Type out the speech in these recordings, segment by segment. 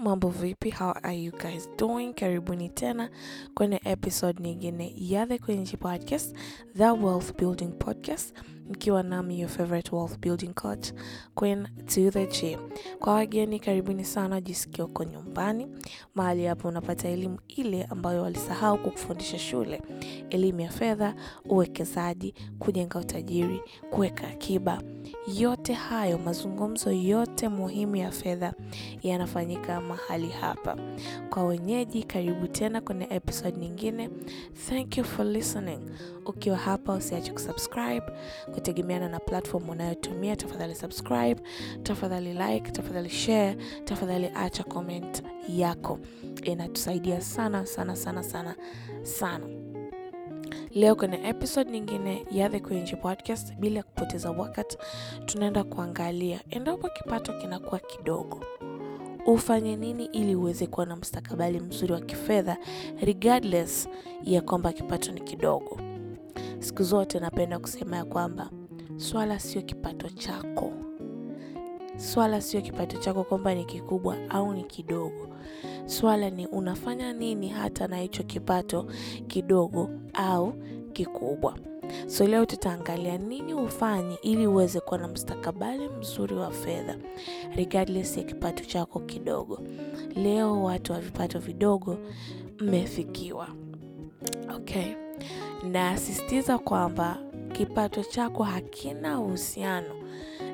mambo vipi? How are you guys doing? Karibuni tena kwenye episode nyingine ya The Queenji Podcast, the wealth building podcast, mkiwa nami your favorite wealth building coach Queen to. Kwa wageni, karibuni sana, jisikia uko nyumbani, mahali hapo unapata elimu ile ambayo walisahau kukufundisha shule, elimu ya fedha, uwekezaji, kujenga utajiri, kuweka akiba. Yote hayo mazungumzo yote muhimu ya fedha yanafanyika mahali hapa. Kwa wenyeji, karibu tena kwenye episode nyingine. Thank you for listening. Ukiwa hapa, usiache kusubscribe kutegemeana na platform unayotumia. Tafadhali subscribe, tafadhali like, tafadhali share, tafadhali acha comment yako, inatusaidia sana sana sana sana sana. Leo kwenye episode nyingine ya The Quenji Podcast, bila kupoteza wakati, tunaenda kuangalia endapo kipato kinakuwa kidogo, ufanye nini ili uweze kuwa na mstakabali mzuri wa kifedha regardless ya kwamba kipato ni kidogo. Siku zote napenda kusema ya kwamba swala sio kipato chako, swala sio kipato chako kwamba ni kikubwa au ni kidogo. Swala ni unafanya nini hata na hicho kipato kidogo au kikubwa. So leo tutaangalia nini ufanye ili uweze kuwa na mustakabali mzuri wa fedha regardless ya kipato chako kidogo. Leo watu wa vipato vidogo mmefikiwa. Okay, nasisitiza kwamba kipato chako hakina uhusiano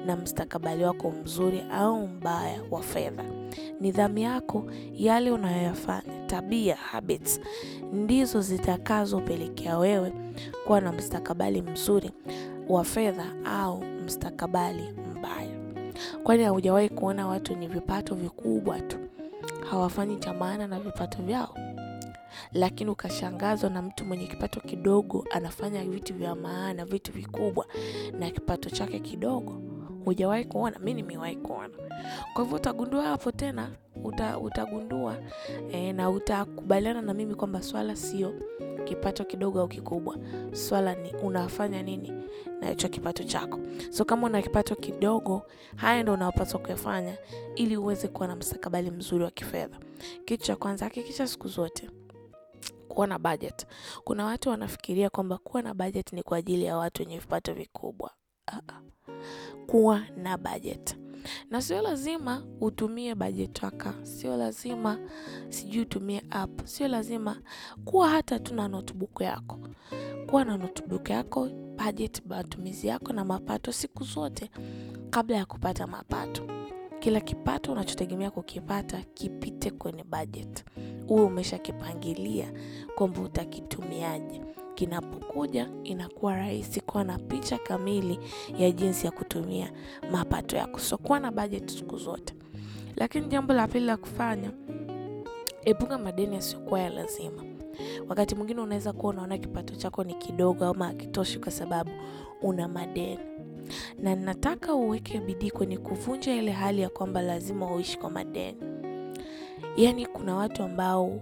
na mstakabali wako mzuri au mbaya wa fedha. Nidhamu yako, yale unayoyafanya, tabia, habits ndizo zitakazopelekea wewe kuwa na mstakabali mzuri wa fedha au mstakabali mbaya. Kwani haujawahi kuona watu wenye vipato vikubwa tu hawafanyi cha maana na vipato vyao, lakini ukashangazwa na mtu mwenye kipato kidogo anafanya vitu vya maana, vitu vikubwa na kipato chake kidogo? Hujawahi kuona? Mi nimewahi kuona. Kwa hivyo utagundua hapo tena uta, utagundua e, na utakubaliana na mimi kwamba swala sio kipato kidogo au kikubwa. Swala ni unafanya nini na kipato chako. So kama una kipato kidogo, haya ndo unapaswa kuyafanya ili uweze kuwa na mstakabali mzuri wa kifedha. Kitu cha kwanza, hakikisha siku zote kuwa na budget. Kuna watu wanafikiria kwamba kuwa na budget ni kwa ajili ya watu wenye vipato vikubwa. Uh-uh. Kuwa na budget na sio lazima utumie budget tracker, sio lazima sijui utumie app, sio lazima kuwa hata tu na notebook yako. Kuwa na notebook yako, budget matumizi yako na mapato siku zote kabla ya kupata mapato. Kila kipato unachotegemea kukipata kipite kwenye budget, uwe umeshakipangilia kwamba utakitumiaje kinapokuja inakuwa rahisi kuwa na picha kamili ya jinsi ya kutumia mapato yako. So kuwa na budget siku zote. Lakini jambo la pili la kufanya, epuka madeni yasiyokuwa ya lazima. Wakati mwingine unaweza kuwa unaona kipato chako ni kidogo ama hakitoshi kwa sababu una madeni, na nataka uweke bidii kwenye kuvunja ile hali ya kwamba lazima uishi kwa madeni. Yaani kuna watu ambao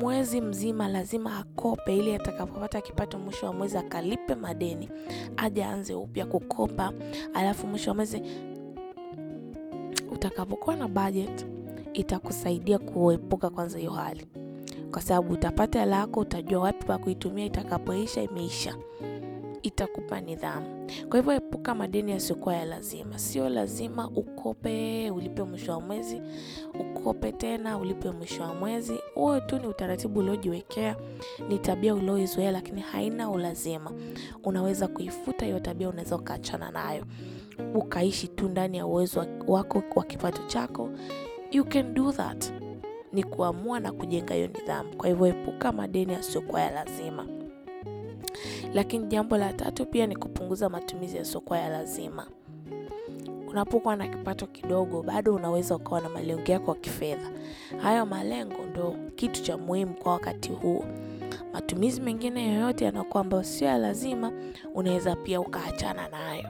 mwezi mzima lazima akope ili atakapopata kipato mwisho wa mwezi akalipe madeni, aje aanze upya kukopa, alafu mwisho wa mwezi. Utakapokuwa na budget, itakusaidia kuepuka kwanza hiyo hali, kwa sababu utapata lako, utajua wapi pa kuitumia. Itakapoisha imeisha, itakupa nidhamu. Kwa hivyo epuka madeni yasiyokuwa ya lazima. Sio lazima ukope ulipe mwisho wa mwezi, ukope tena ulipe mwisho wa mwezi. Huo tu ni utaratibu uliojiwekea, ni tabia ulioizoea, lakini haina ulazima. Unaweza kuifuta hiyo tabia, unaweza ukaachana nayo ukaishi tu ndani ya uwezo wako wa kipato chako. You can do that, ni kuamua na kujenga hiyo nidhamu. Kwa hivyo epuka madeni yasiyokuwa ya lazima. Lakini jambo la tatu pia ni kupunguza matumizi yasiyokuwa ya lazima. Unapokuwa na kipato kidogo, bado unaweza ukawa na malengo yako ya kifedha. Hayo malengo ndo kitu cha muhimu kwa wakati huo. Matumizi mengine yoyote yanakuwa ambayo sio ya lazima, unaweza pia ukaachana nayo,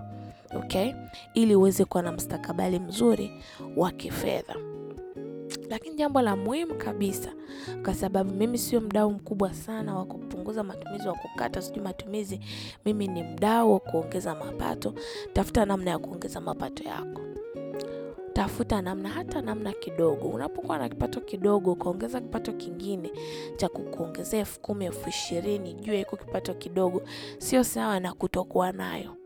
okay, ili uweze kuwa na mstakabali mzuri wa kifedha. Lakini jambo la muhimu kabisa, kwa sababu mimi sio mdau mkubwa sana wa kupunguza matumizi, wa kukata sijui matumizi, mimi ni mdau wa kuongeza mapato. Tafuta namna ya kuongeza mapato yako. tafuta namna, hata namna kidogo. Unapokuwa na kipato kidogo, ukaongeza kipato kingine cha kukuongezea elfu kumi elfu ishirini juu ya iko kipato kidogo, sio sawa na kutokuwa nayo.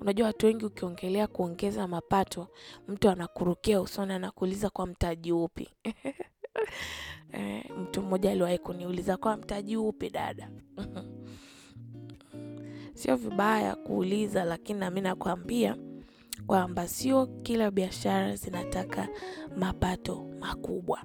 Unajua watu wengi ukiongelea kuongeza mapato, mtu anakurukia usoni, anakuuliza kwa mtaji upi? E, mtu mmoja aliwahi kuniuliza kwa mtaji upi dada? Sio vibaya kuuliza, lakini nami nakwambia kwamba sio kila biashara zinataka mapato makubwa.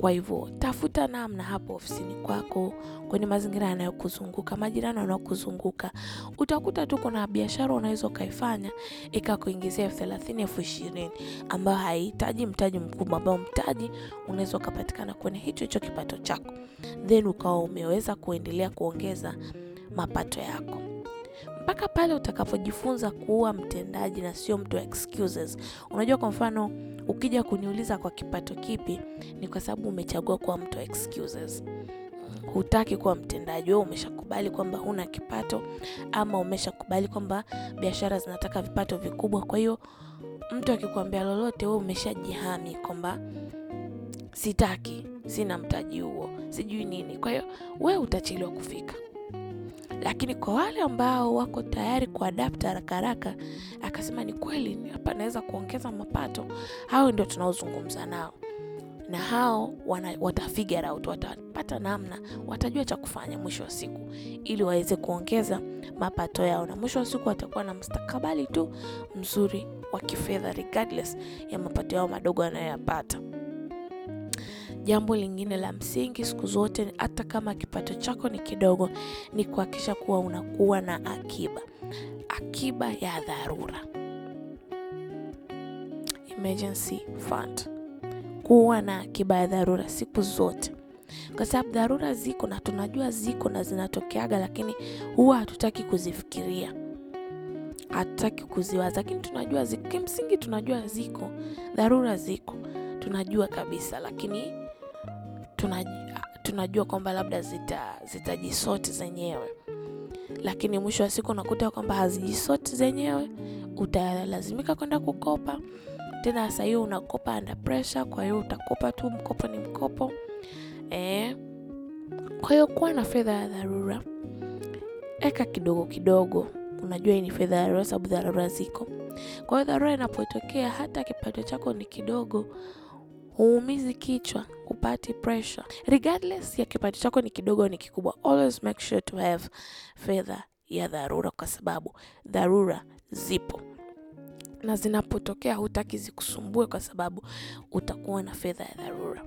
Kwa hivyo tafuta namna hapo ofisini kwako, kwenye mazingira yanayokuzunguka, majirani wanaokuzunguka, utakuta tu kuna biashara unaweza ukaifanya ikakuingizia elfu thelathini elfu ishirini ambayo haihitaji mtaji mkubwa, ambao mtaji unaweza ukapatikana kwenye hicho hicho kipato chako, then ukawa umeweza kuendelea kuongeza mapato yako. Mpaka pale utakapojifunza kuwa mtendaji na sio mtu wa excuses. Unajua, kwa mfano ukija kuniuliza kwa kipato kipi, ni kwa sababu umechagua kuwa mtu excuses. Hutaki kuwa mtendaji, wewe umeshakubali kwamba huna kipato, ama umeshakubali kwamba biashara zinataka vipato vikubwa. Kwa hiyo mtu akikwambia lolote, wewe umeshajihami kwamba sitaki, sina mtaji huo, sijui nini. Kwa hiyo wewe utachelewa kufika lakini kwa wale ambao wako tayari kuadapt haraka haraka, akasema ni kweli, hapa naweza kuongeza mapato, hao ndio tunaozungumza nao, na hao wana, wata out, watapata namna, watajua cha kufanya mwisho wa siku, ili waweze kuongeza mapato yao, na mwisho wa siku watakuwa na mustakabali tu mzuri wa kifedha regardless ya mapato yao madogo wanayoyapata. Jambo lingine la msingi siku zote, hata kama kipato chako ni kidogo, ni kuhakikisha kuwa unakuwa na akiba, akiba ya dharura, emergency fund. Kuwa na akiba ya dharura siku zote, kwa sababu dharura ziko na tunajua ziko na zinatokeaga, lakini huwa hatutaki kuzifikiria, hatutaki kuziwaza, lakini tunajua ziko. Kimsingi tunajua ziko. Dharura, ziko. Tunajua kabisa, lakini tunajua, tunajua kwamba labda zitajisoti zita zenyewe, lakini mwisho wa siku unakuta kwamba hazijisoti zenyewe, utalazimika kwenda kukopa tena. Sasa hiyo unakopa under pressure, kwa hiyo utakopa tu, mkopo ni mkopo e. Kwa hiyo kuwa na fedha ya dharura, eka kidogo kidogo. Unajua hii ni fedha ya dharura, sababu dharura ziko. Kwa hiyo dharura inapotokea, hata kipato chako ni kidogo huumizi kichwa, upati pressure regardless ya kipato chako ni kidogo ni kikubwa. Always make sure to have fedha ya dharura, kwa sababu dharura zipo na zinapotokea hutaki zikusumbue, kwa sababu utakuwa na fedha ya dharura.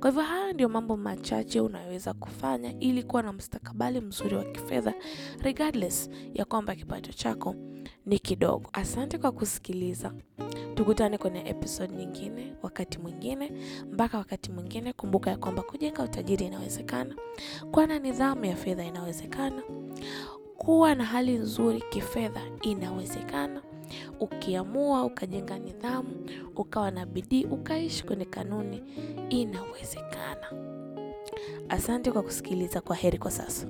Kwa hivyo haya ndio mambo machache unayoweza kufanya ili kuwa na mustakabali mzuri wa kifedha regardless ya kwamba kipato chako ni kidogo. Asante kwa kusikiliza. Tukutane kwenye episode nyingine wakati mwingine. Mpaka wakati mwingine, kumbuka ya kwamba kujenga utajiri inawezekana, kuwa na nidhamu ya fedha inawezekana, kuwa na hali nzuri kifedha inawezekana, ukiamua ukajenga nidhamu, ukawa na bidii, ukaishi kwenye kanuni, inawezekana. Asante kwa kusikiliza. Kwa heri kwa sasa.